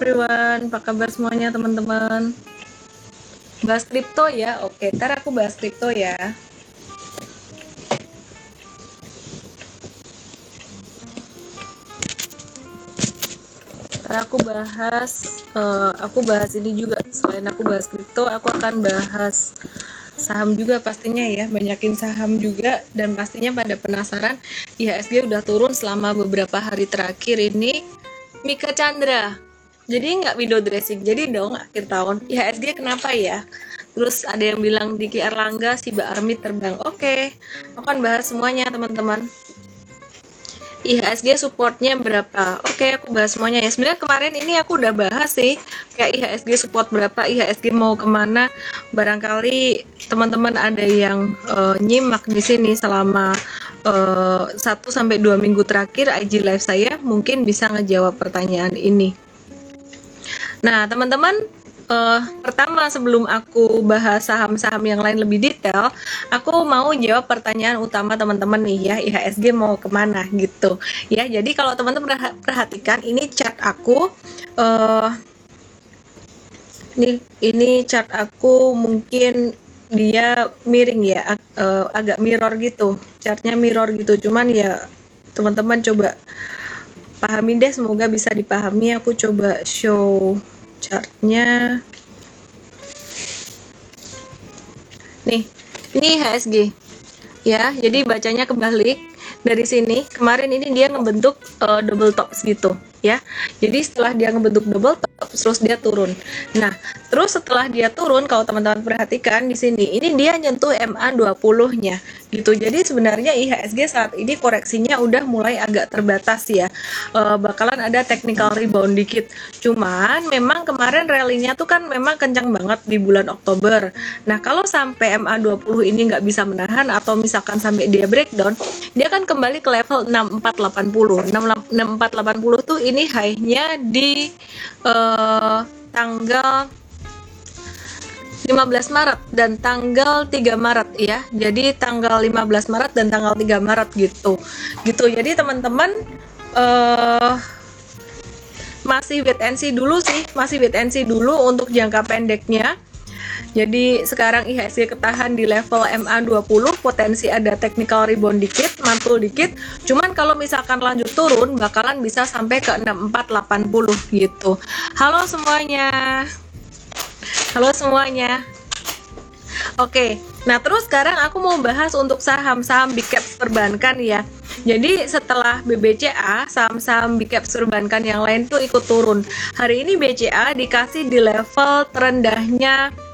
everyone, apa kabar semuanya teman-teman? Bahas kripto ya, oke. Ntar aku bahas kripto ya. Ntar aku bahas, uh, aku bahas ini juga. Selain aku bahas kripto, aku akan bahas saham juga pastinya ya banyakin saham juga dan pastinya pada penasaran IHSG udah turun selama beberapa hari terakhir ini Mika Chandra jadi nggak window dressing jadi dong akhir tahun IHSG kenapa ya terus ada yang bilang Diki Erlangga si Mbak Armi terbang oke akan bahas semuanya teman-teman IHSG supportnya berapa? Oke, aku bahas semuanya ya. Sebenarnya kemarin ini aku udah bahas sih, kayak IHSG support berapa, IHSG mau ke mana. Barangkali teman-teman ada yang uh, nyimak di sini selama uh, eh, 1 sampai dua minggu terakhir IG live saya, mungkin bisa ngejawab pertanyaan ini. Nah, teman-teman uh, pertama sebelum aku bahas saham-saham yang lain lebih detail, aku mau jawab pertanyaan utama teman-teman nih ya, IHSG mau ke mana gitu. Ya, jadi kalau teman-teman perhatikan ini chart aku, uh, ini ini chart aku mungkin dia miring ya, uh, agak mirror gitu, chartnya mirror gitu. Cuman ya teman-teman coba pahamin deh, semoga bisa dipahami. Aku coba show chartnya. Nih ini HSG ya jadi bacanya kebalik dari sini. Kemarin ini dia ngebentuk uh, double tops gitu ya. Jadi setelah dia ngebentuk double top terus dia turun. Nah, terus setelah dia turun kalau teman-teman perhatikan di sini ini dia nyentuh MA20-nya gitu. Jadi sebenarnya IHSG saat ini koreksinya udah mulai agak terbatas ya. E, bakalan ada technical rebound dikit. Cuman memang kemarin rally-nya tuh kan memang kencang banget di bulan Oktober. Nah, kalau sampai MA20 ini nggak bisa menahan atau misalkan sampai dia breakdown, dia kan kembali ke level 6480. 6480 tuh ini high-nya di uh, tanggal 15 Maret dan tanggal 3 Maret ya. Jadi tanggal 15 Maret dan tanggal 3 Maret gitu. Gitu. Jadi teman-teman uh, masih wait and see dulu sih, masih wait and see dulu untuk jangka pendeknya jadi sekarang IHSG ketahan di level MA20, potensi ada technical rebound dikit, mantul dikit. Cuman kalau misalkan lanjut turun bakalan bisa sampai ke 6480 gitu. Halo semuanya. Halo semuanya. Oke, nah terus sekarang aku mau bahas untuk saham-saham big cap perbankan ya. Jadi setelah BBCA, saham-saham big cap perbankan yang lain tuh ikut turun. Hari ini BCA dikasih di level terendahnya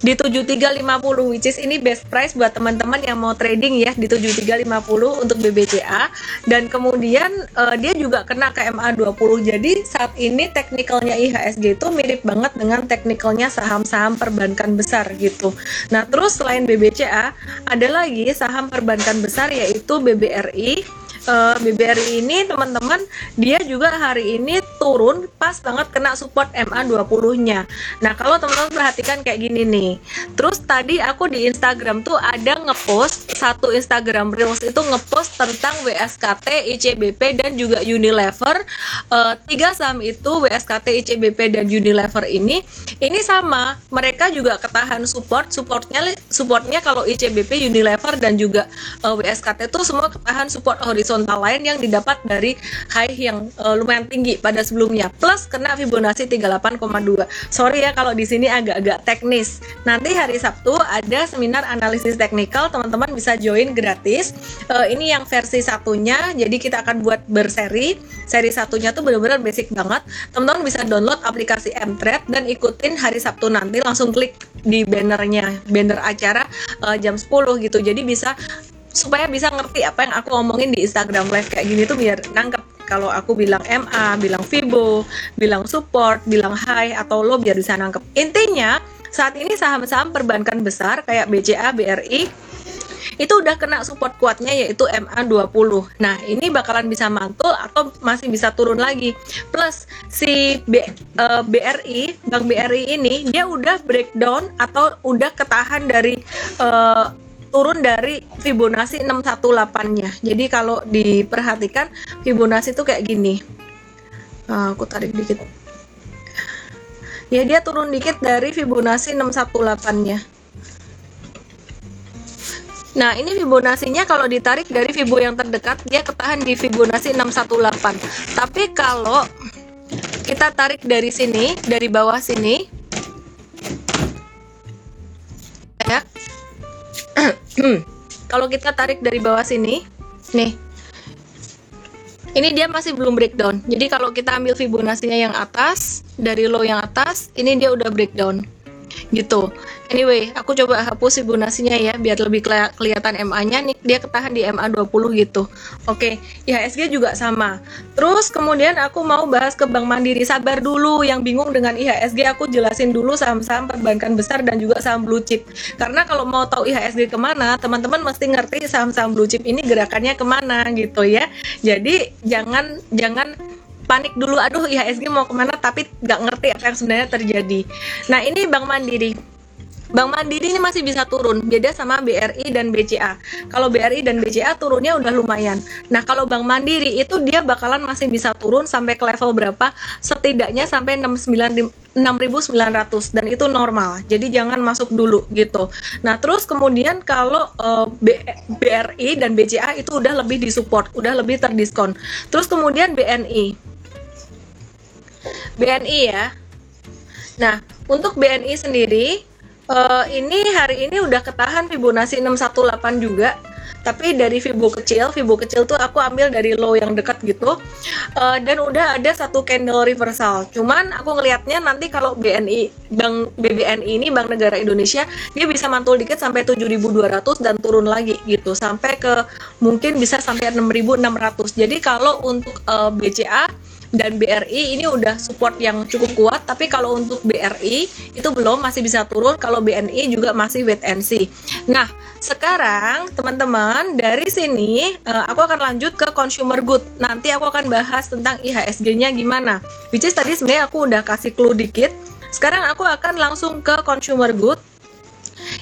di 7350 which is ini best price buat teman-teman yang mau trading ya di 7350 untuk BBCA dan kemudian uh, dia juga kena ke MA20 jadi saat ini teknikalnya IHSG itu mirip banget dengan teknikalnya saham-saham perbankan besar gitu. Nah terus selain BBCA ada lagi saham perbankan besar yaitu BBRI uh, eh, BBRI ini teman-teman dia juga hari ini turun pas banget kena support MA20-nya. Nah, kalau teman-teman perhatikan kayak gini nih. Terus tadi aku di Instagram tuh ada ngepost satu Instagram Reels itu ngepost tentang WSKT, ICBP dan juga Unilever. Uh, tiga saham itu WSKT, ICBP dan Unilever ini ini sama. Mereka juga ketahan support. Supportnya supportnya kalau ICBP, Unilever dan juga uh, WSKT itu semua ketahan support horizontal horizontal lain yang didapat dari high yang uh, lumayan tinggi pada sebelumnya. Plus kena Fibonacci 38,2 sorry ya kalau di sini agak-agak teknis. Nanti hari Sabtu ada seminar analisis teknikal teman-teman bisa join gratis. Uh, ini yang versi satunya jadi kita akan buat berseri. Seri satunya tuh benar-benar basic banget. Teman-teman bisa download aplikasi Mtrade dan ikutin hari Sabtu nanti. Langsung klik di bannernya banner acara uh, jam 10 gitu. Jadi bisa supaya bisa ngerti apa yang aku ngomongin di Instagram live kayak gini tuh biar nangkep kalau aku bilang MA, bilang Fibo, bilang support, bilang high atau low biar bisa nangkep. Intinya saat ini saham-saham perbankan besar kayak BCA, BRI itu udah kena support kuatnya yaitu MA20. Nah, ini bakalan bisa mantul atau masih bisa turun lagi. Plus si B, uh, eh, BRI, Bank BRI ini dia udah breakdown atau udah ketahan dari uh, turun dari Fibonacci 618-nya. Jadi kalau diperhatikan Fibonacci itu kayak gini. nah, aku tarik dikit ya dia turun dikit dari Fibonacci 618 nya Nah, ini Fibonacci-nya kalau ditarik dari Fibo yang terdekat, dia ketahan di Fibonacci 618. Tapi kalau kita tarik dari sini, dari bawah sini, ya. Kalau kita tarik dari bawah sini, nih. Ini dia masih belum breakdown. Jadi kalau kita ambil Fibonacci-nya yang atas, dari low yang atas, ini dia udah breakdown gitu. Anyway aku coba hapus Fibonacci-nya ya biar lebih keli kelihatan MA-nya nih. Dia ketahan di MA 20 gitu. Oke. IHSG juga sama. Terus kemudian aku mau bahas ke Bank Mandiri. Sabar dulu yang bingung dengan IHSG aku jelasin dulu saham-saham perbankan besar dan juga saham blue chip. Karena kalau mau tahu IHSG ke mana teman-teman mesti ngerti saham-saham blue chip ini gerakannya ke mana gitu ya. Jadi jangan jangan panik dulu aduh IHSG mau ke mana tapi nggak ngerti apa yang sebenarnya terjadi nah ini Bank Mandiri Bank Mandiri ini masih bisa turun, beda sama BRI dan BCA. Kalau BRI dan BCA turunnya udah lumayan. Nah, kalau Bank Mandiri itu dia bakalan masih bisa turun sampai ke level berapa? Setidaknya sampai 69 6.900 dan itu normal. Jadi jangan masuk dulu gitu. Nah, terus kemudian kalau uh, BRI dan BCA itu udah lebih disupport, udah lebih terdiskon. Terus kemudian BNI BNI ya. Nah, untuk BNI sendiri uh, ini hari ini udah ketahan Fibonacci 618 juga. Tapi dari Fibo kecil, Fibo kecil tuh aku ambil dari low yang dekat gitu. Uh, dan udah ada satu candle reversal. Cuman aku ngelihatnya nanti kalau BNI Bank BBNI ini Bank Negara Indonesia dia bisa mantul dikit sampai 7.200 dan turun lagi gitu sampai ke mungkin bisa sampai 6.600. Jadi kalau untuk uh, BCA dan BRI ini udah support yang cukup kuat tapi kalau untuk BRI itu belum masih bisa turun. Kalau BNI juga masih wait and see. Nah sekarang teman-teman dari sini uh, aku akan lanjut ke consumer good. Nanti aku akan bahas tentang IHSG nya gimana. Which is tadi sebenarnya aku udah kasih clue dikit. Sekarang aku akan langsung ke consumer good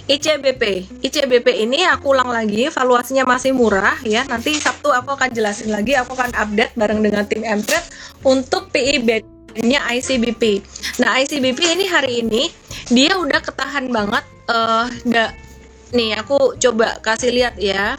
ICBP. ICBP ini aku ulang lagi, valuasinya masih murah ya. Nanti Sabtu aku akan jelasin lagi, aku akan update bareng dengan tim Mtrade untuk PIB nya ICBP. Nah, ICBP ini hari ini dia udah ketahan banget uh, da, nih aku coba kasih lihat ya.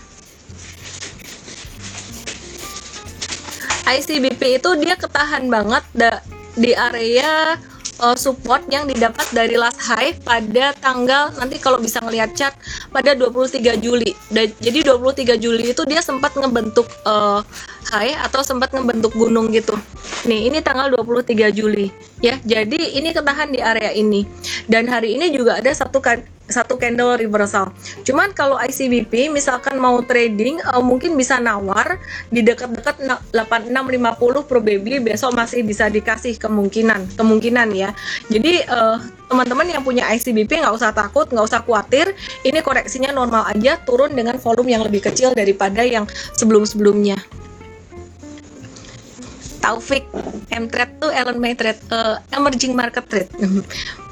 ICBP itu dia ketahan banget da, di area uh, support yang didapat dari last high pada tanggal nanti kalau bisa ngelihat chart pada 23 Juli. Dan, jadi 23 Juli itu dia sempat ngebentuk uh, high atau sempat ngebentuk gunung gitu. Nih, ini tanggal 23 Juli ya. Jadi ini ketahan di area ini. Dan hari ini juga ada satu kan satu candle reversal. Cuman kalau ICBP misalkan mau trading uh, mungkin bisa nawar di dekat-dekat 8650 probably besok masih bisa dikasih kemungkinan kemungkinan ya. Jadi uh, teman-teman yang punya ICBP nggak usah takut, nggak usah khawatir. Ini koreksinya normal aja, turun dengan volume yang lebih kecil daripada yang sebelum-sebelumnya. Taufik M-Trade tuh elemen trade uh, emerging market trade.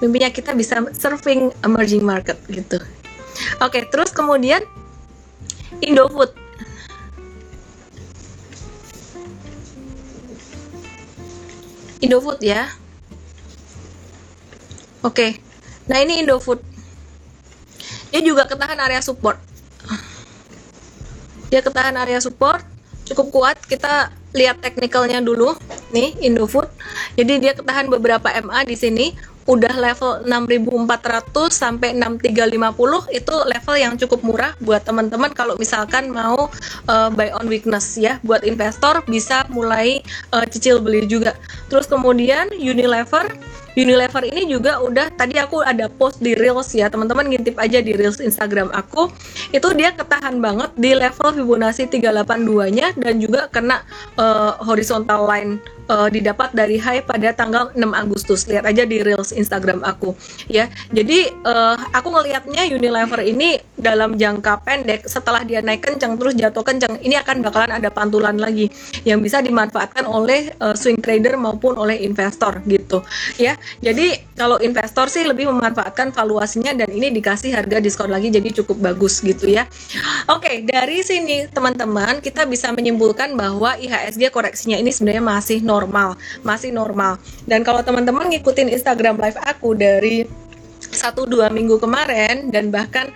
Mimpinya kita bisa surfing emerging market gitu. Oke okay, terus kemudian Indofood. Indofood ya. Oke okay. nah ini Indofood. Dia juga ketahan area support. Dia ketahan area support cukup kuat. Kita lihat teknikalnya dulu. Nih Indofood. Jadi dia ketahan beberapa MA di sini. Udah level 6400 sampai 6350 itu level yang cukup murah buat teman-teman kalau misalkan mau uh, buy on weakness ya. Buat investor bisa mulai uh, cicil beli juga. Terus kemudian Unilever Unilever ini juga udah tadi aku ada post di Reels ya teman-teman ngintip aja di Reels Instagram aku. Itu dia ketahan banget di level Fibonacci 382 nya dan juga kena uh, horizontal line uh, didapat dari high pada tanggal 6 Agustus. Lihat aja di Reels Instagram aku ya. Jadi uh, aku ngelihatnya Unilever ini dalam jangka pendek setelah dia naik kencang terus jatuh kencang ini akan bakalan ada pantulan lagi yang bisa dimanfaatkan oleh uh, swing trader maupun oleh investor gitu ya Jadi kalau investor sih lebih memanfaatkan valuasinya dan ini dikasih harga diskon lagi jadi cukup bagus gitu ya. Oke, dari sini teman-teman kita bisa menyimpulkan bahwa IHSG koreksinya ini sebenarnya masih normal, masih normal. Dan kalau teman-teman ngikutin Instagram live aku dari satu dua minggu kemarin dan bahkan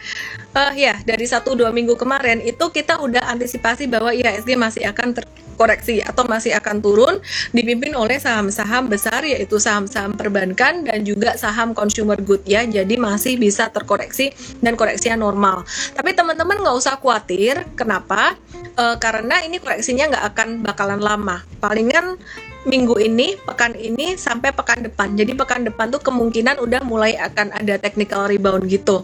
uh, ya dari satu dua minggu kemarin itu kita udah antisipasi bahwa IHSG masih akan terkoreksi atau masih akan turun dipimpin oleh saham-saham besar yaitu saham-saham perbankan dan juga saham consumer good ya jadi masih bisa terkoreksi dan koreksinya normal tapi teman-teman nggak usah khawatir kenapa? Uh, karena ini koreksinya nggak akan bakalan lama. Palingan minggu ini, pekan ini sampai pekan depan. Jadi pekan depan tuh kemungkinan udah mulai akan ada technical rebound gitu.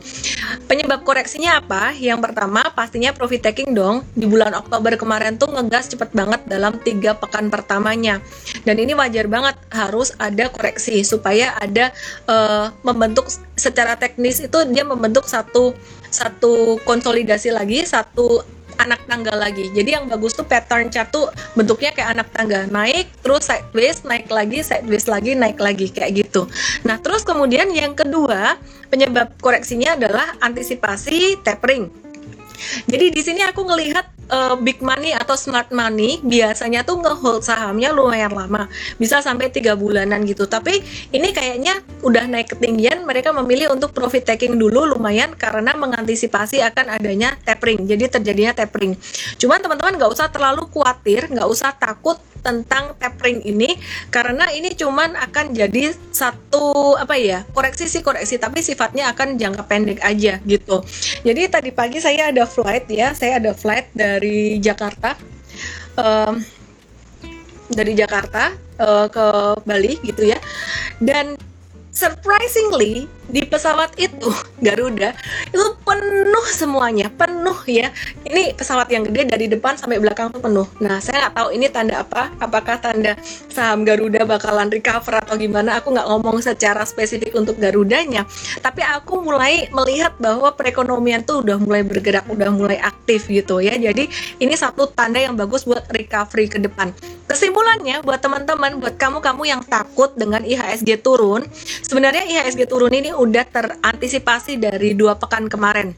Penyebab koreksinya apa? Yang pertama pastinya profit taking dong. Di bulan Oktober kemarin tuh ngegas cepet banget dalam tiga pekan pertamanya. Dan ini wajar banget harus ada koreksi supaya ada uh, membentuk secara teknis itu dia membentuk satu satu konsolidasi lagi, satu anak tangga lagi. Jadi yang bagus tuh pattern chart tuh bentuknya kayak anak tangga, naik terus sideways, naik lagi, sideways lagi, naik lagi kayak gitu. Nah, terus kemudian yang kedua, penyebab koreksinya adalah antisipasi tapering. Jadi di sini aku ngelihat uh, big money atau smart money biasanya tuh ngehold sahamnya lumayan lama. Bisa sampai tiga bulanan gitu. Tapi ini kayaknya udah naik ketinggian mereka memilih untuk profit taking dulu lumayan karena mengantisipasi akan adanya tapering. Jadi terjadinya tapering. Cuman teman-teman nggak usah terlalu khawatir nggak usah takut tentang tapering ini karena ini cuman akan jadi satu apa ya koreksi sih koreksi. Tapi sifatnya akan jangka pendek aja gitu. Jadi tadi pagi saya ada flight ya. Saya ada flight dari Jakarta um, dari Jakarta uh, ke Bali gitu ya. Dan surprisingly di pesawat itu Garuda itu penuh semuanya penuh ya. Ini pesawat yang gede dari depan sampai belakang tuh penuh. Nah saya nggak tahu ini tanda apa apakah tanda saham Garuda bakalan recover atau gimana aku nggak ngomong secara spesifik untuk Garudanya. Tapi aku mulai melihat bahwa perekonomian tuh udah mulai bergerak udah mulai aktif gitu ya. Jadi ini satu tanda yang bagus buat recovery ke depan. Kesimpulannya buat teman-teman buat kamu-kamu yang takut dengan IHSG turun sebenarnya IHSG turun ini udah terantisipasi dari dua pekan kemarin.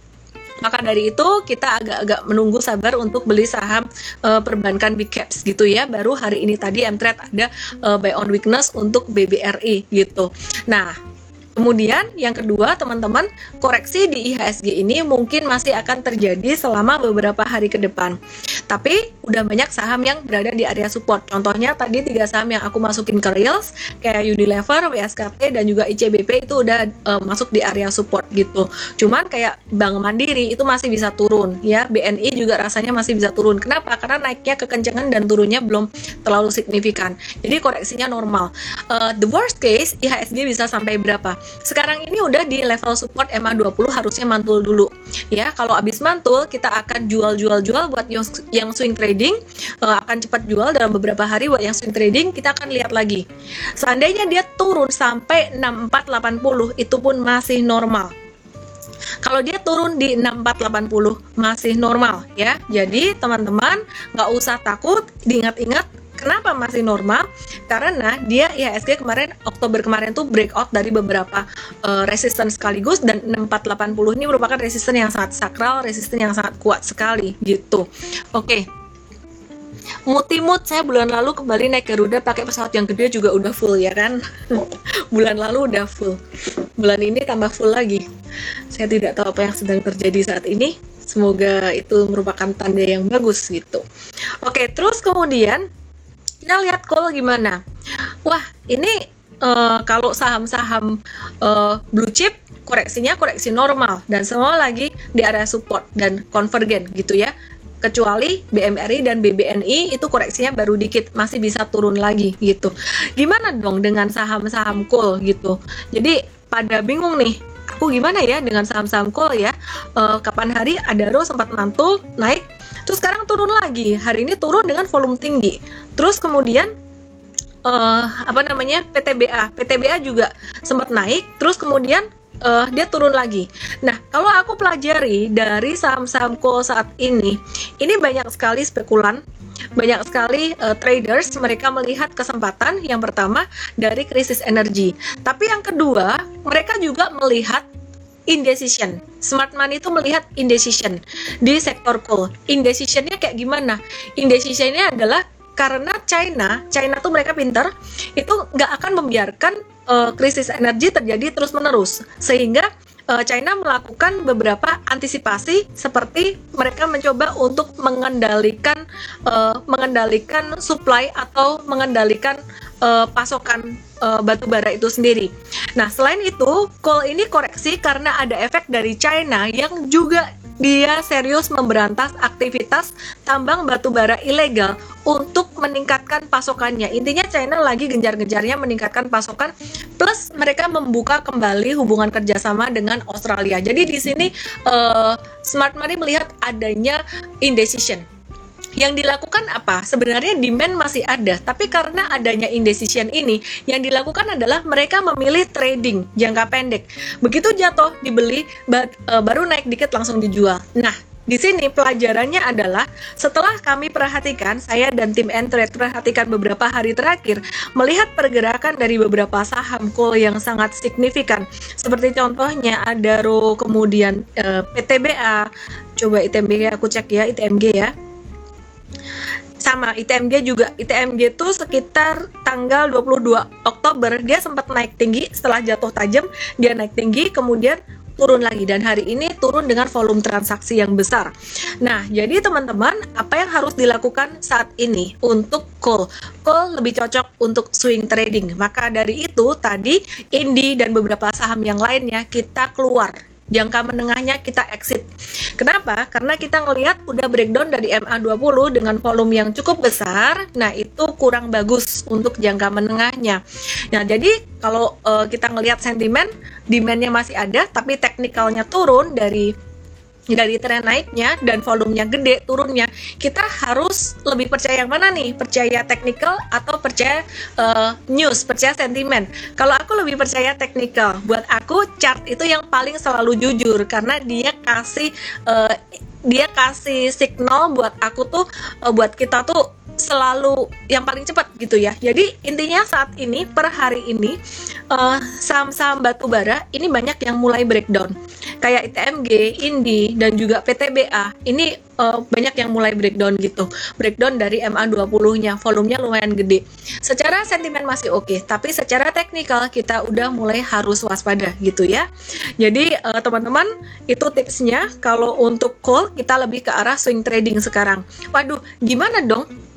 Maka dari itu kita agak-agak menunggu sabar untuk beli saham uh, perbankan big caps gitu ya. Baru hari ini tadi Mtrade ada uh, buy on weakness untuk BBRI gitu. Nah, Kemudian yang kedua teman-teman koreksi di IHSG ini mungkin masih akan terjadi selama beberapa hari ke depan. Tapi udah banyak saham yang berada di area support. Contohnya tadi tiga saham yang aku masukin ke Reels kayak Unilever, WSKT dan juga ICBP itu udah uh, masuk di area support gitu. Cuman kayak Bank Mandiri itu masih bisa turun ya. BNI juga rasanya masih bisa turun. Kenapa? Karena naiknya kekencangan dan turunnya belum terlalu signifikan. Jadi koreksinya normal. Uh, the worst case IHSG bisa sampai berapa? Sekarang ini udah di level support MA20 harusnya mantul dulu. Ya, kalau habis mantul kita akan jual-jual-jual buat yang, swing trading uh, akan cepat jual dalam beberapa hari. Buat yang swing trading kita akan lihat lagi. Seandainya dia turun sampai 6480 itu pun masih normal. Kalau dia turun di 6480 masih normal ya. Jadi teman-teman nggak usah takut diingat-ingat Kenapa masih normal? Karena dia IHSG kemarin Oktober kemarin tuh breakout dari beberapa uh, resistance sekaligus dan 6480 ini merupakan resisten yang sangat sakral, resisten yang sangat kuat sekali gitu. Oke. Okay. Mutimut saya bulan lalu kembali naik Garuda pakai pesawat yang gede juga udah full ya kan. bulan lalu udah full. Bulan ini tambah full lagi. Saya tidak tahu apa yang sedang terjadi saat ini. Semoga itu merupakan tanda yang bagus gitu. Oke, terus kemudian kita lihat call gimana? Wah ini uh, kalau saham-saham uh, blue chip koreksinya koreksi normal dan semua lagi di area support dan konvergen gitu ya. Kecuali BMRI dan BBNI itu koreksinya baru dikit masih bisa turun lagi gitu. Gimana dong dengan saham-saham coal gitu? Jadi pada bingung nih aku gimana ya dengan saham-saham coal ya? Uh, kapan hari Adaro sempat mantul naik terus sekarang turun lagi. Hari ini turun dengan volume tinggi. Terus kemudian uh, apa namanya PTBA PTBA juga sempat naik. Terus kemudian uh, dia turun lagi. Nah, kalau aku pelajari dari saham-saham coal saat ini, ini banyak sekali spekulan, banyak sekali uh, traders. Mereka melihat kesempatan yang pertama dari krisis energi. Tapi yang kedua, mereka juga melihat indecision. Smart money itu melihat indecision di sektor coal. Indecisionnya kayak gimana? Indecisionnya adalah karena China, China tuh mereka pinter, itu nggak akan membiarkan uh, krisis energi terjadi terus menerus, sehingga uh, China melakukan beberapa antisipasi seperti mereka mencoba untuk mengendalikan uh, mengendalikan supply atau mengendalikan uh, pasokan uh, batu bara itu sendiri. Nah, selain itu, coal ini koreksi karena ada efek dari China yang juga dia serius memberantas aktivitas tambang batu bara ilegal untuk meningkatkan pasokannya. Intinya China lagi genjar-genjarnya meningkatkan pasokan plus mereka membuka kembali hubungan kerjasama dengan Australia. Jadi di sini uh, Smart Money melihat adanya indecision yang dilakukan apa? Sebenarnya demand masih ada, tapi karena adanya indecision ini, yang dilakukan adalah mereka memilih trading jangka pendek. Begitu jatuh dibeli, e, baru naik dikit langsung dijual. Nah, di sini pelajarannya adalah setelah kami perhatikan, saya dan tim Entrade perhatikan beberapa hari terakhir, melihat pergerakan dari beberapa saham coal yang sangat signifikan. Seperti contohnya Adaro, kemudian uh, PTBA, coba ITMG aku cek ya, ITMG ya sama ITMG juga ITMG itu sekitar tanggal 22 Oktober dia sempat naik tinggi setelah jatuh tajam dia naik tinggi kemudian turun lagi dan hari ini turun dengan volume transaksi yang besar. Nah, jadi teman-teman, apa yang harus dilakukan saat ini untuk call? Call lebih cocok untuk swing trading. Maka dari itu tadi Indi dan beberapa saham yang lainnya kita keluar jangka menengahnya kita exit. Kenapa? Karena kita ngelihat udah breakdown dari MA20 dengan volume yang cukup besar, nah itu kurang bagus untuk jangka menengahnya. Nah, jadi kalau uh, kita ngelihat sentimen, demandnya masih ada, tapi teknikalnya turun dari tren naiknya dan volumenya gede turunnya kita harus lebih percaya yang mana nih percaya technical atau percaya uh, news percaya sentimen kalau aku lebih percaya technical buat aku chart itu yang paling selalu jujur karena dia kasih uh, dia kasih signal buat aku tuh uh, buat kita tuh selalu yang paling cepat gitu ya. Jadi intinya saat ini per hari ini uh, saham-saham batu bara ini banyak yang mulai breakdown. Kayak ITMG, Indi dan juga PTBA ini uh, banyak yang mulai breakdown gitu. Breakdown dari MA20-nya, volumenya lumayan gede. Secara sentimen masih oke, okay, tapi secara teknikal kita udah mulai harus waspada gitu ya. Jadi uh, teman-teman itu tipsnya kalau untuk call kita lebih ke arah swing trading sekarang. Waduh, gimana dong?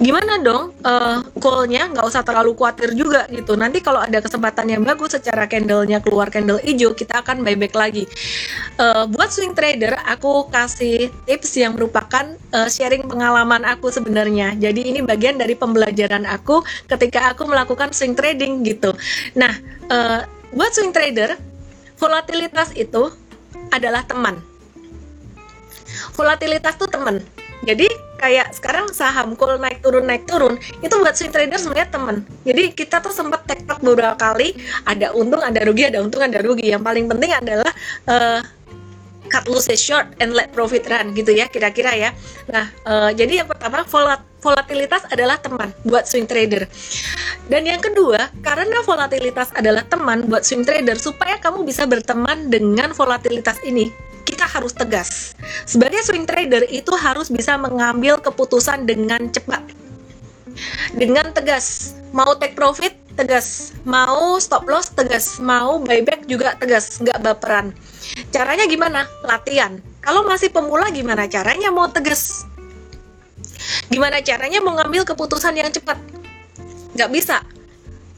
Gimana dong uh, call-nya nggak usah terlalu khawatir juga gitu. Nanti kalau ada kesempatan yang bagus secara candle-nya keluar candle hijau kita akan buyback lagi. Uh, buat swing trader aku kasih tips yang merupakan uh, sharing pengalaman aku sebenarnya. Jadi ini bagian dari pembelajaran aku ketika aku melakukan swing trading gitu. Nah uh, buat swing trader volatilitas itu adalah teman. Volatilitas tuh teman. Jadi kayak sekarang saham cool naik turun naik turun itu buat swing trader sebenarnya teman jadi kita tuh sempat tektok beberapa kali ada untung ada rugi ada untung ada rugi. Yang paling penting adalah uh, cut losses short and let profit run gitu ya kira-kira ya. Nah uh, jadi yang pertama volat volatilitas adalah teman buat swing trader. Dan yang kedua karena volatilitas adalah teman buat swing trader supaya kamu bisa berteman dengan volatilitas ini kita harus tegas. Sebagai swing trader itu harus bisa mengambil keputusan dengan cepat. Dengan tegas. Mau take profit, tegas. Mau stop loss, tegas. Mau buyback juga tegas, nggak baperan. Caranya gimana? Latihan. Kalau masih pemula gimana caranya mau tegas? Gimana caranya mau ngambil keputusan yang cepat? Nggak bisa.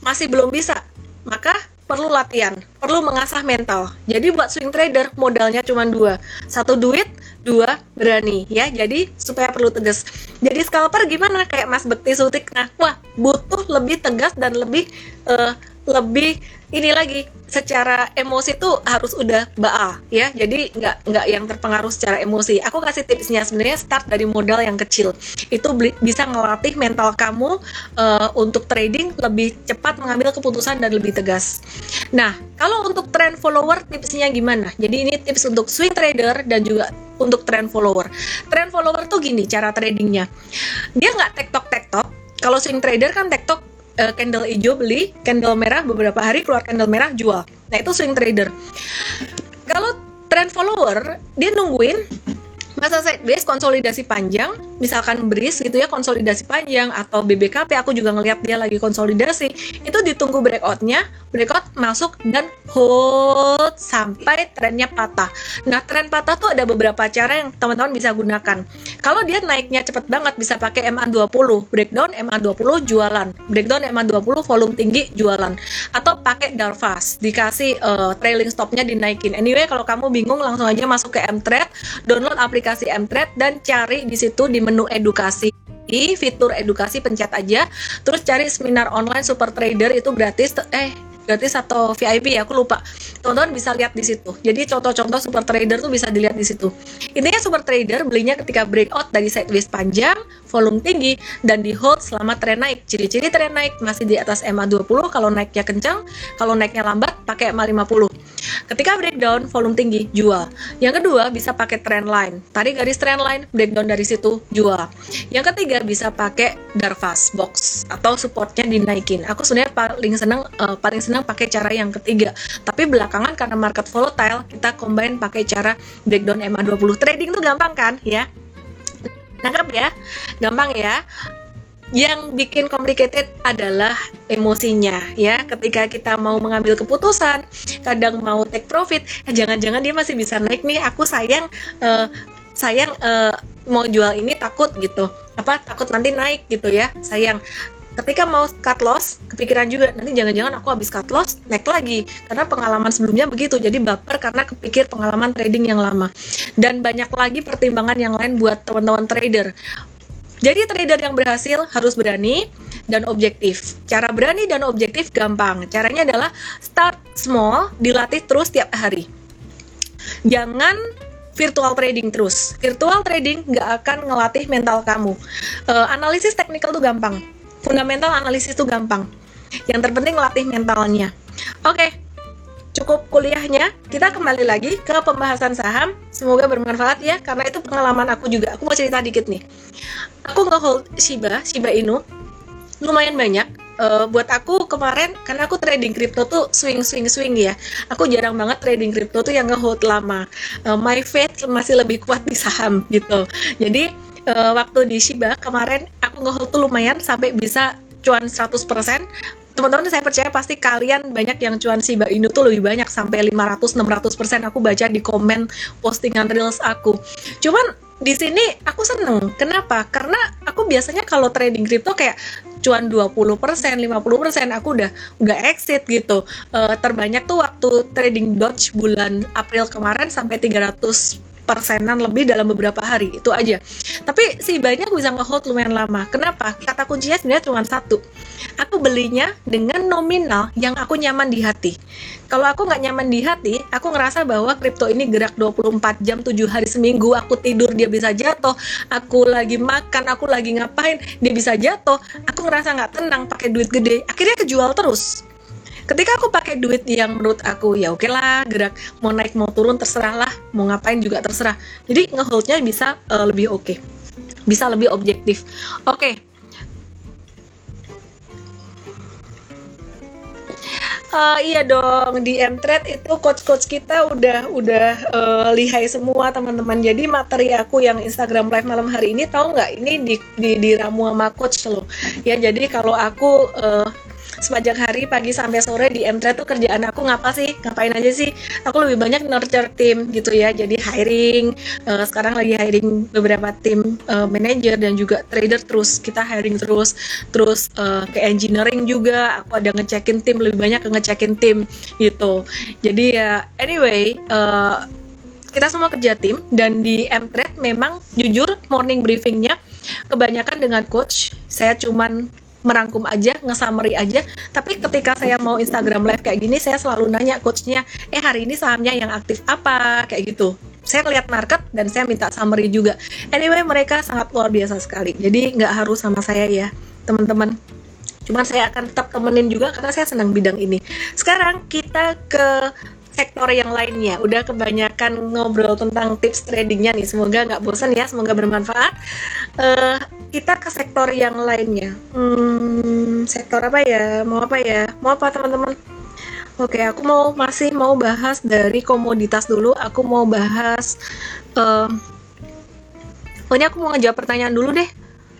Masih belum bisa. Maka perlu latihan, perlu mengasah mental. Jadi buat swing trader modalnya cuma dua, satu duit, dua berani ya. Jadi supaya perlu tegas. Jadi scalper gimana? Kayak Mas Bekti Sutik, nah wah butuh lebih tegas dan lebih uh, lebih ini lagi secara emosi tuh harus udah baa ya. Jadi nggak nggak yang terpengaruh secara emosi. Aku kasih tipsnya sebenarnya start dari modal yang kecil. Itu bisa ngelatih mental kamu uh, untuk trading lebih cepat mengambil keputusan dan lebih tegas. Nah kalau untuk trend follower tipsnya gimana? Jadi ini tips untuk swing trader dan juga untuk trend follower. Trend follower tuh gini cara tradingnya. Dia nggak tektok tektok kalau swing trader kan tektok uh, candle hijau beli, candle merah beberapa hari keluar candle merah jual. Nah itu swing trader. Kalau trend follower dia nungguin masa sideways konsolidasi panjang misalkan BRIS gitu ya konsolidasi panjang atau BBKP aku juga ngelihat dia lagi konsolidasi itu ditunggu breakoutnya breakout masuk dan hold sampai trennya patah. Nah tren patah tuh ada beberapa cara yang teman-teman bisa gunakan. Kalau dia naiknya cepet banget bisa pakai MA20 breakdown MA20 jualan breakdown MA20 volume tinggi jualan atau pakai Darvas dikasih uh, trailing stopnya dinaikin. Anyway kalau kamu bingung langsung aja masuk ke Mtrade download aplikasi Mtrade dan cari di situ di menu edukasi. Fitur edukasi pencet aja terus cari seminar online super trader itu gratis eh gratis atau VIP ya aku lupa. Teman-teman bisa lihat di situ. Jadi contoh-contoh super trader tuh bisa dilihat di situ. Intinya super trader belinya ketika breakout dari sideways panjang volume tinggi dan di hold selama tren naik. Ciri-ciri tren naik masih di atas MA20 kalau naiknya kencang kalau naiknya lambat pakai MA50 Ketika breakdown volume tinggi, jual. Yang kedua bisa pakai trend line. Tarik garis trend line, breakdown dari situ, jual. Yang ketiga bisa pakai Darvas box atau supportnya dinaikin. Aku sebenarnya paling senang uh, paling senang pakai cara yang ketiga. Tapi belakangan karena market volatile, kita combine pakai cara breakdown MA20. Trading tuh gampang kan, ya? Nangkep ya? Gampang ya? Yang bikin complicated adalah emosinya ya. Ketika kita mau mengambil keputusan kadang mau take profit eh, jangan-jangan dia masih bisa naik nih aku sayang uh, sayang uh, mau jual ini takut gitu. Apa takut nanti naik gitu ya sayang. Ketika mau cut loss kepikiran juga nanti jangan-jangan aku habis cut loss naik lagi. Karena pengalaman sebelumnya begitu jadi baper karena kepikir pengalaman trading yang lama. Dan banyak lagi pertimbangan yang lain buat teman-teman trader jadi trader yang berhasil harus berani dan objektif. Cara berani dan objektif gampang. Caranya adalah start small, dilatih terus tiap hari. Jangan virtual trading terus. Virtual trading nggak akan ngelatih mental kamu. Uh, analisis teknikal tuh gampang. Fundamental analisis tuh gampang. Yang terpenting latih mentalnya. Oke, okay, cukup kuliahnya, kita kembali lagi ke pembahasan saham. Semoga bermanfaat ya, karena itu pengalaman aku juga. Aku mau cerita dikit nih. Aku nge-hold Shiba, Shiba Inu, lumayan banyak. Uh, buat aku kemarin, karena aku trading crypto tuh swing swing swing ya. Aku jarang banget trading crypto tuh yang nge-hold lama. Uh, my faith masih lebih kuat di saham gitu. Jadi uh, waktu di Shiba kemarin aku nge-hold tuh lumayan sampai bisa cuan 100% teman-teman saya percaya pasti kalian banyak yang cuan Shiba Inu tuh lebih banyak sampai 500 600 persen aku baca di komen postingan reels aku. Cuman di sini aku seneng. Kenapa? Karena aku biasanya kalau trading crypto kayak cuan 20 persen 50 persen aku udah udah exit gitu. Uh, terbanyak tuh waktu trading Dodge bulan April kemarin sampai 300 persenan lebih dalam beberapa hari itu aja. Tapi si banyak bisa ngehold lumayan lama. Kenapa? Kata kuncinya sebenarnya cuma satu. Aku belinya dengan nominal yang aku nyaman di hati. Kalau aku nggak nyaman di hati aku ngerasa bahwa kripto ini gerak 24 jam 7 hari seminggu. Aku tidur dia bisa jatuh. Aku lagi makan aku lagi ngapain dia bisa jatuh. Aku ngerasa nggak tenang pakai duit gede. Akhirnya kejual terus ketika aku pakai duit yang menurut aku ya oke okay lah gerak mau naik mau turun terserah lah mau ngapain juga terserah jadi ngeholdnya bisa uh, lebih oke okay. bisa lebih objektif oke okay. Uh, iya dong di Mtrade itu coach-coach kita udah udah uh, lihai semua teman-teman. Jadi materi aku yang Instagram live malam hari ini tahu nggak ini di, di diramu sama coach loh. Ya jadi kalau aku uh, sepanjang hari pagi sampai sore di m tuh kerjaan aku ngapa sih? Ngapain aja sih? Aku lebih banyak nurture tim gitu ya. Jadi hiring uh, sekarang lagi hiring beberapa tim uh, manager dan juga trader terus. Kita hiring terus. Terus uh, ke engineering juga. Aku ada ngecekin tim lebih banyak ke ngecekin tim gitu. Jadi ya anyway uh, kita semua kerja tim dan di M-Trade memang jujur morning briefingnya kebanyakan dengan coach. Saya cuman merangkum aja, nge-summary aja. Tapi ketika saya mau Instagram live kayak gini, saya selalu nanya coachnya, eh hari ini sahamnya yang aktif apa, kayak gitu. Saya lihat market dan saya minta summary juga. Anyway, mereka sangat luar biasa sekali. Jadi nggak harus sama saya ya, teman-teman. Cuman saya akan tetap temenin juga karena saya senang bidang ini. Sekarang kita ke sektor yang lainnya. Udah kebanyakan ngobrol tentang tips tradingnya nih. Semoga nggak bosan ya, semoga bermanfaat. Uh, kita ke sektor yang lainnya. Hmm, sektor apa ya? Mau apa ya? Mau apa teman-teman? Oke, aku mau masih mau bahas dari komoditas dulu. Aku mau bahas. Uh, aku mau ngejawab pertanyaan dulu deh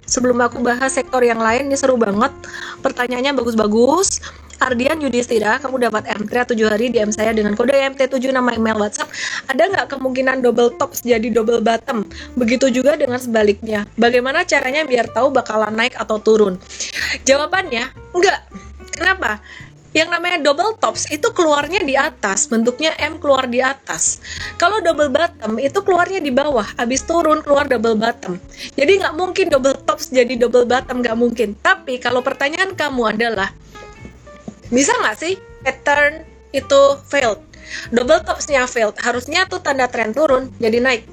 sebelum aku bahas sektor yang lain ini seru banget pertanyaannya bagus-bagus Ardian Yudhistira, kamu dapat M3 7 hari DM saya dengan kode MT7 nama email WhatsApp. Ada nggak kemungkinan double tops jadi double bottom? Begitu juga dengan sebaliknya. Bagaimana caranya biar tahu bakalan naik atau turun? Jawabannya, enggak. Kenapa? yang namanya double tops itu keluarnya di atas, bentuknya M keluar di atas. Kalau double bottom itu keluarnya di bawah, habis turun keluar double bottom. Jadi nggak mungkin double tops jadi double bottom, nggak mungkin. Tapi kalau pertanyaan kamu adalah, bisa nggak sih pattern itu failed? Double topsnya failed, harusnya tuh tanda tren turun jadi naik.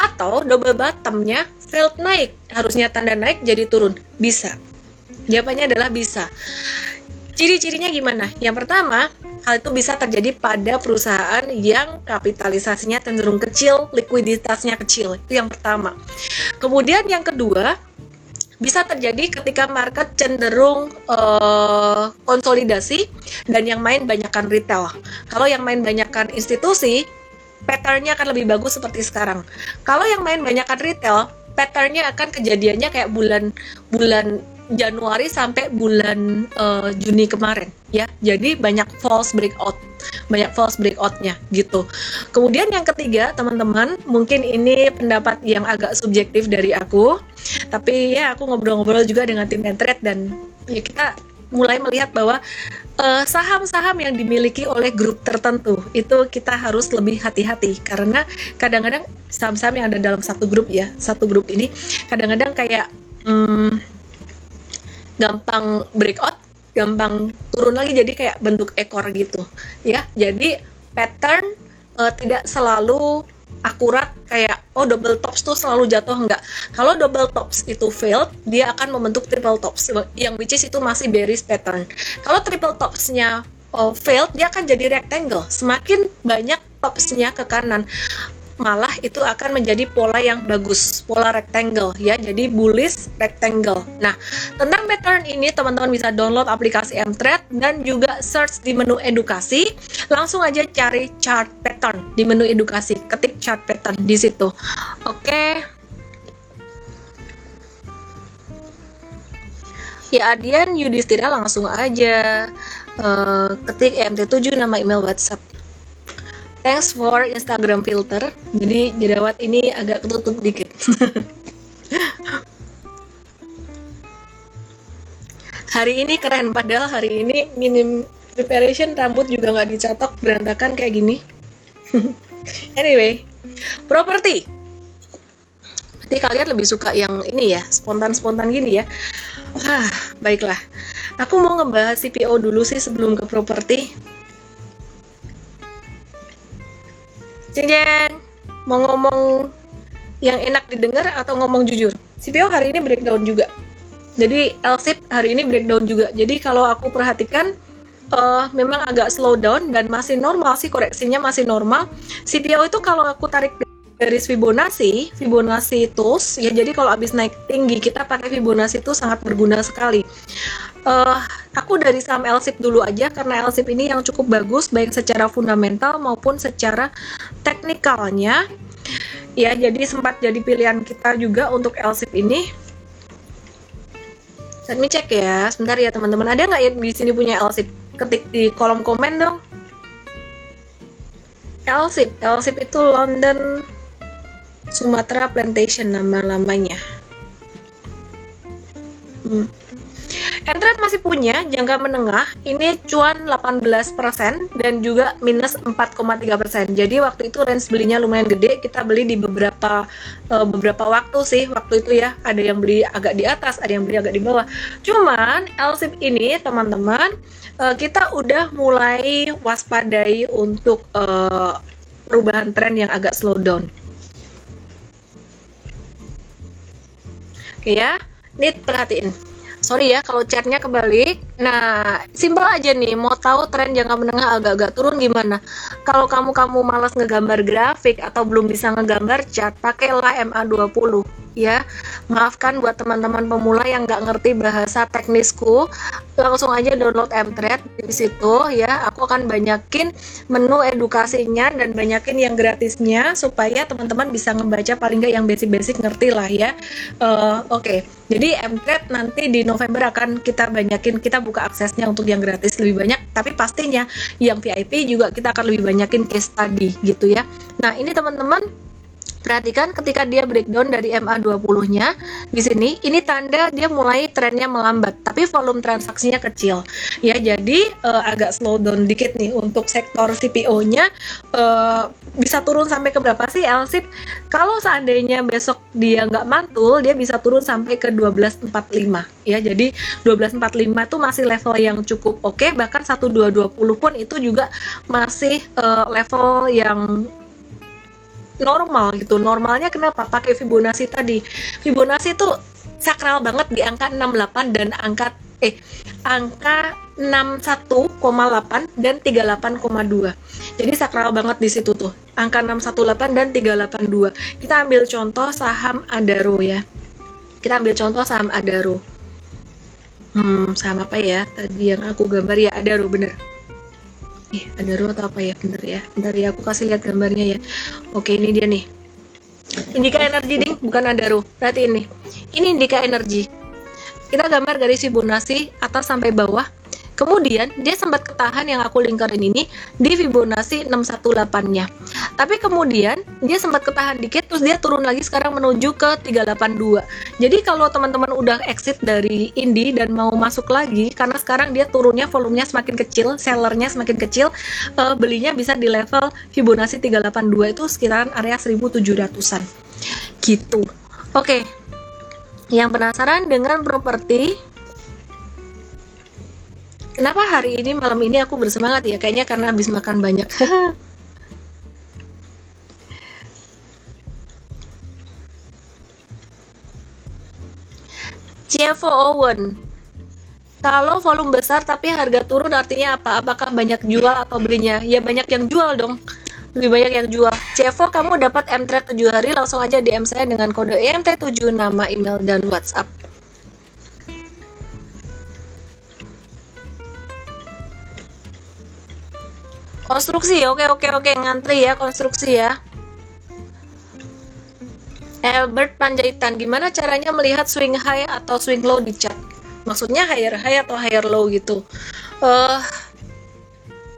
Atau double bottomnya failed naik, harusnya tanda naik jadi turun. Bisa. Jawabannya adalah bisa. Ciri-cirinya gimana? Yang pertama, hal itu bisa terjadi pada perusahaan yang kapitalisasinya cenderung kecil, likuiditasnya kecil. Itu yang pertama. Kemudian yang kedua, bisa terjadi ketika market cenderung uh, konsolidasi dan yang main banyakkan retail. Kalau yang main banyakkan institusi, patternnya akan lebih bagus seperti sekarang. Kalau yang main banyakkan retail, patternnya akan kejadiannya kayak bulan bulan Januari sampai bulan uh, Juni kemarin ya. Jadi banyak false breakout, banyak false breakoutnya gitu. Kemudian yang ketiga teman-teman, mungkin ini pendapat yang agak subjektif dari aku, tapi ya aku ngobrol-ngobrol juga dengan tim trade dan ya kita mulai melihat bahwa eh, saham-saham uh, yang dimiliki oleh grup tertentu itu kita harus lebih hati-hati. Karena kadang-kadang saham-saham yang ada dalam satu grup ya satu grup ini kadang-kadang kayak hmm, gampang breakout gampang turun lagi jadi kayak bentuk ekor gitu. Ya jadi pattern uh, tidak selalu akurat kayak oh double tops tuh selalu jatuh enggak kalau double tops itu failed dia akan membentuk triple tops yang which is itu masih bearish pattern. Kalau triple topsnya oh, failed dia akan jadi rectangle. Semakin banyak topsnya ke kanan malah itu akan menjadi pola yang bagus, pola rectangle ya. Jadi bullish rectangle. Nah, tentang pattern ini teman-teman bisa download aplikasi Mtrade dan juga search di menu edukasi. Langsung aja cari chart pattern di menu edukasi. Ketik chart pattern di situ. Oke. Ya Adian Yudhistira langsung aja uh, ketik MT7 nama email WhatsApp Thanks for Instagram filter. Jadi jerawat ini agak ketutup dikit. hari ini keren, padahal hari ini minim preparation rambut juga nggak dicatok berantakan kayak gini. anyway, properti. Nanti kalian lebih suka yang ini ya, spontan-spontan gini ya. Wah, baiklah. Aku mau ngebahas CPO dulu sih sebelum ke properti Jeng, mau ngomong yang enak didengar atau ngomong jujur? CPO hari ini breakdown juga. Jadi LSIP hari ini breakdown juga. Jadi kalau aku perhatikan uh, memang agak slow down dan masih normal sih koreksinya masih normal. CPO itu kalau aku tarik garis Fibonacci, Fibonacci tools ya jadi kalau habis naik tinggi kita pakai Fibonacci itu sangat berguna sekali uh, aku dari saham LSIP dulu aja karena LSIP ini yang cukup bagus baik secara fundamental maupun secara teknikalnya. Ya jadi sempat jadi pilihan kita juga untuk LSIP ini. Let me cek ya sebentar ya teman-teman. Ada nggak ya di sini punya LSIP ketik di kolom komen dong. LSIP LSIP itu London Sumatera Plantation nama lamanya hmm. Entret masih punya jangka menengah, ini cuan 18% dan juga minus 4,3%. Jadi waktu itu range belinya lumayan gede, kita beli di beberapa uh, beberapa waktu sih waktu itu ya. Ada yang beli agak di atas, ada yang beli agak di bawah. Cuman LSIP ini teman-teman uh, kita udah mulai waspadai untuk uh, perubahan tren yang agak slow down. Oke ya, ini perhatiin sorry ya kalau chatnya kebalik. Nah simpel aja nih mau tahu tren jangka menengah agak-agak turun gimana? Kalau kamu kamu malas ngegambar grafik atau belum bisa ngegambar chat pakailah MA20 ya. Maafkan buat teman-teman pemula yang nggak ngerti bahasa teknisku. Langsung aja download Mtrade di situ ya. Aku akan banyakin menu edukasinya dan banyakin yang gratisnya supaya teman-teman bisa ngebaca paling nggak yang basic-basic ngerti lah ya. Uh, oke. Okay. jadi Mtrade nanti di November akan kita banyakin kita buka aksesnya untuk yang gratis lebih banyak. Tapi pastinya yang VIP juga kita akan lebih banyakin case study gitu ya. Nah ini teman-teman Perhatikan ketika dia breakdown dari MA20-nya di sini, ini tanda dia mulai trennya melambat, tapi volume transaksinya kecil. Ya, jadi uh, agak slow down dikit nih untuk sektor CPO-nya uh, bisa turun sampai ke berapa sih LSIP? Kalau seandainya besok dia nggak mantul, dia bisa turun sampai ke 1245 ya. Jadi 1245 itu masih level yang cukup oke, okay, bahkan 1220 pun itu juga masih uh, level yang normal gitu. Normalnya kenapa? Pakai Fibonacci tadi. Fibonacci itu sakral banget di angka 68 dan angka eh angka 61,8 dan 38,2 jadi sakral banget di situ tuh. Angka 618 dan 382 kita ambil contoh saham Adaro ya. Kita ambil contoh saham Adaro. Hmm saham apa ya? Tadi yang aku gambar ya Adaro bener Ih, ada ruang atau apa ya? Bentar ya. Bentar ya, aku kasih lihat gambarnya ya. Oke, ini dia nih. Indika energi ding, bukan ada ruh. Berarti ini. Ini indika energi. Kita gambar garis Fibonacci atas sampai bawah Kemudian dia sempat ketahan yang aku lingkarin ini di Fibonacci 618-nya. Tapi kemudian dia sempat ketahan dikit terus dia turun lagi sekarang menuju ke 382. Jadi kalau teman-teman udah exit dari Indi dan mau masuk lagi karena sekarang dia turunnya volumenya semakin kecil, sellernya semakin kecil, uh, belinya bisa di level Fibonacci 382 itu sekitaran area 1700-an. Gitu. Oke. Okay. Yang penasaran dengan properti Kenapa hari ini malam ini aku bersemangat ya? Kayaknya karena habis makan banyak. CFO Owen. Kalau volume besar tapi harga turun artinya apa? Apakah banyak jual atau belinya? Ya banyak yang jual dong. Lebih banyak yang jual. CFO kamu dapat M-Trade 7 hari langsung aja DM saya dengan kode EMT7 nama, email, dan WhatsApp. Konstruksi, oke oke oke ngantri ya konstruksi ya. Albert Panjaitan, gimana caranya melihat swing high atau swing low di chart? Maksudnya higher high atau higher low gitu. Uh,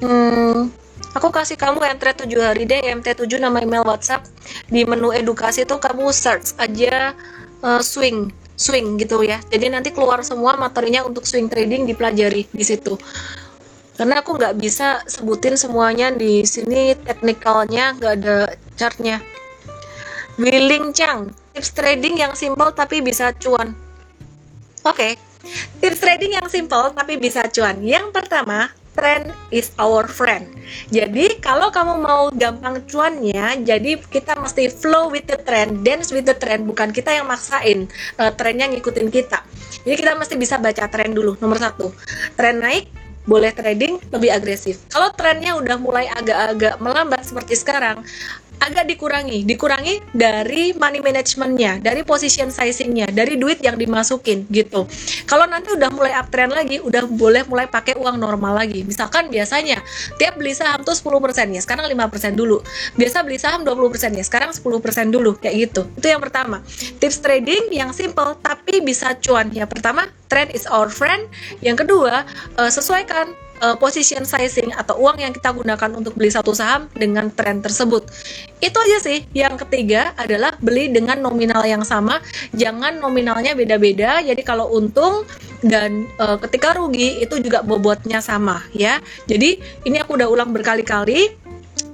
hmm, aku kasih kamu entry 7 hari deh, MT7 nama email WhatsApp. Di menu edukasi tuh kamu search aja uh, swing swing gitu ya. Jadi nanti keluar semua materinya untuk swing trading dipelajari di situ karena aku nggak bisa sebutin semuanya di sini teknikalnya nggak ada chartnya Willing Chang tips trading yang simple tapi bisa cuan oke okay. tips trading yang simple tapi bisa cuan yang pertama trend is our friend. Jadi kalau kamu mau gampang cuannya, jadi kita mesti flow with the trend, dance with the trend, bukan kita yang maksain uh, trennya ngikutin kita. Jadi kita mesti bisa baca tren dulu. Nomor satu, tren naik, boleh trading lebih agresif. Kalau trennya udah mulai agak-agak melambat seperti sekarang, agak dikurangi, dikurangi dari money managementnya, dari position sizingnya, dari duit yang dimasukin gitu. Kalau nanti udah mulai uptrend lagi, udah boleh mulai pakai uang normal lagi. Misalkan biasanya tiap beli saham tuh 10% ya, sekarang 5% dulu. Biasa beli saham 20% ya, sekarang 10% dulu kayak gitu. Itu yang pertama. Tips trading yang simple tapi bisa cuan. Ya pertama, trend is our friend. Yang kedua, uh, sesuaikan uh, position sizing atau uang yang kita gunakan untuk beli satu saham dengan tren tersebut. Itu aja sih. Yang ketiga adalah beli dengan nominal yang sama, jangan nominalnya beda-beda. Jadi kalau untung dan uh, ketika rugi itu juga bobotnya sama ya jadi ini aku udah ulang berkali-kali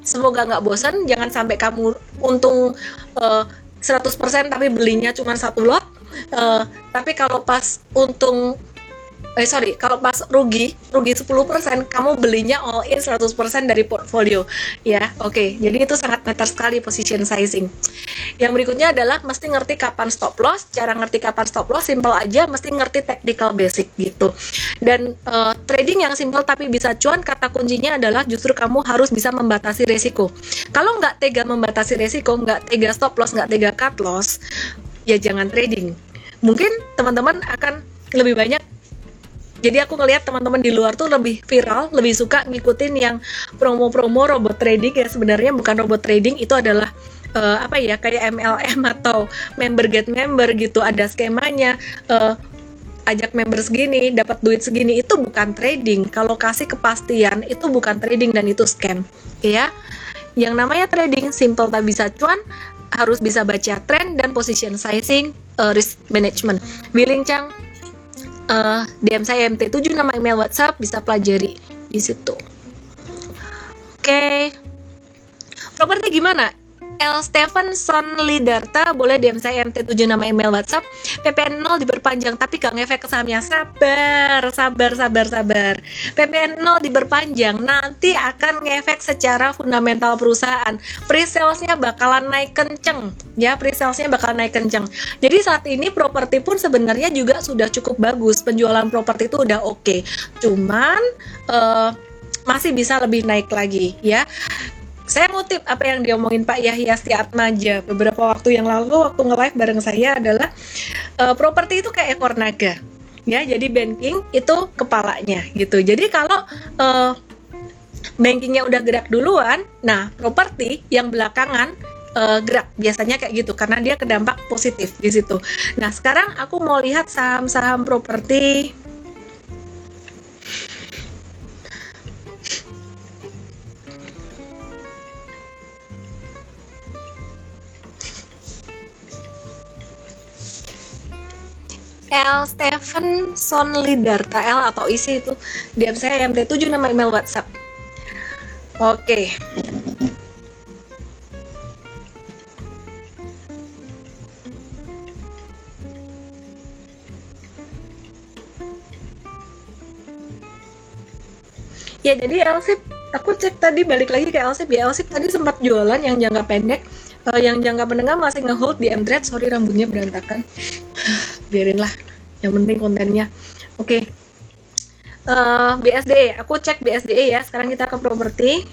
semoga nggak bosan jangan sampai kamu untung uh, 100% tapi belinya cuma satu lot uh, tapi kalau pas untung eh sorry kalau pas rugi rugi 10% kamu belinya all in 100% dari portfolio. Ya oke. Okay. jadi itu sangat meter sekali position sizing. Yang berikutnya adalah mesti ngerti kapan stop loss. Cara ngerti kapan stop loss simple aja mesti ngerti technical basic gitu. Dan uh, trading yang simple tapi bisa cuan kata kuncinya adalah justru kamu harus bisa membatasi resiko. Kalau nggak tega membatasi resiko nggak tega stop loss nggak tega cut loss ya jangan trading. Mungkin teman-teman akan lebih banyak jadi aku ngelihat teman-teman di luar tuh lebih viral, lebih suka ngikutin yang promo-promo robot trading ya. Sebenarnya bukan robot trading itu adalah uh, apa ya kayak MLM atau member get member gitu. Ada skemanya uh, ajak member segini dapat duit segini itu bukan trading. Kalau kasih kepastian itu bukan trading dan itu scam ya. Yang namanya trading simple tak bisa cuan harus bisa baca trend dan position sizing uh, risk management. Willing Chang uh, DM saya MT7 nama email WhatsApp bisa pelajari di situ. Oke. Okay. Properti gimana? L. Stevenson Lidarta. Boleh DM saya MT7 nama email WhatsApp. PPN 0 diperpanjang tapi gak ngefek ke sahamnya sabar sabar sabar. Sabar PPN 0 diperpanjang nanti akan ngefek secara fundamental perusahaan. Pre-salesnya bakalan naik kenceng. Ya pre-salesnya bakalan naik kenceng. Jadi saat ini properti pun sebenarnya juga sudah cukup bagus. Penjualan properti itu udah oke. Okay. cuman uh, masih bisa lebih naik lagi ya saya ngutip apa yang diomongin Pak Yahya Stiatmaja beberapa waktu yang lalu waktu nge-live bareng saya adalah uh, properti itu kayak ekor naga. Ya jadi banking itu kepalanya gitu. Jadi kalau uh, bankingnya udah gerak duluan nah properti yang belakangan uh, gerak. Biasanya kayak gitu karena dia kedampak positif di situ. Nah sekarang aku mau lihat saham-saham properti L Stephenson Lidarta L atau isi itu. DM saya MT7 nama email WhatsApp. Oke. Okay. ya jadi Elsip aku cek tadi balik lagi ke Elsip ya. Elsip tadi sempat jualan yang jangka pendek uh, yang jangka menengah masih ngehold di M-Trade. Sorry rambutnya berantakan. Biarin lah yang penting kontennya. Oke. Okay. uh, eh, BSDE aku cek BSDE ya. Sekarang kita ke properti.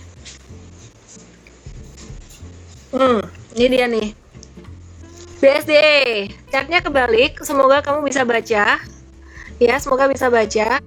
Hmm ini dia nih. BSDE chartnya kebalik. Semoga kamu bisa baca. Ya semoga bisa baca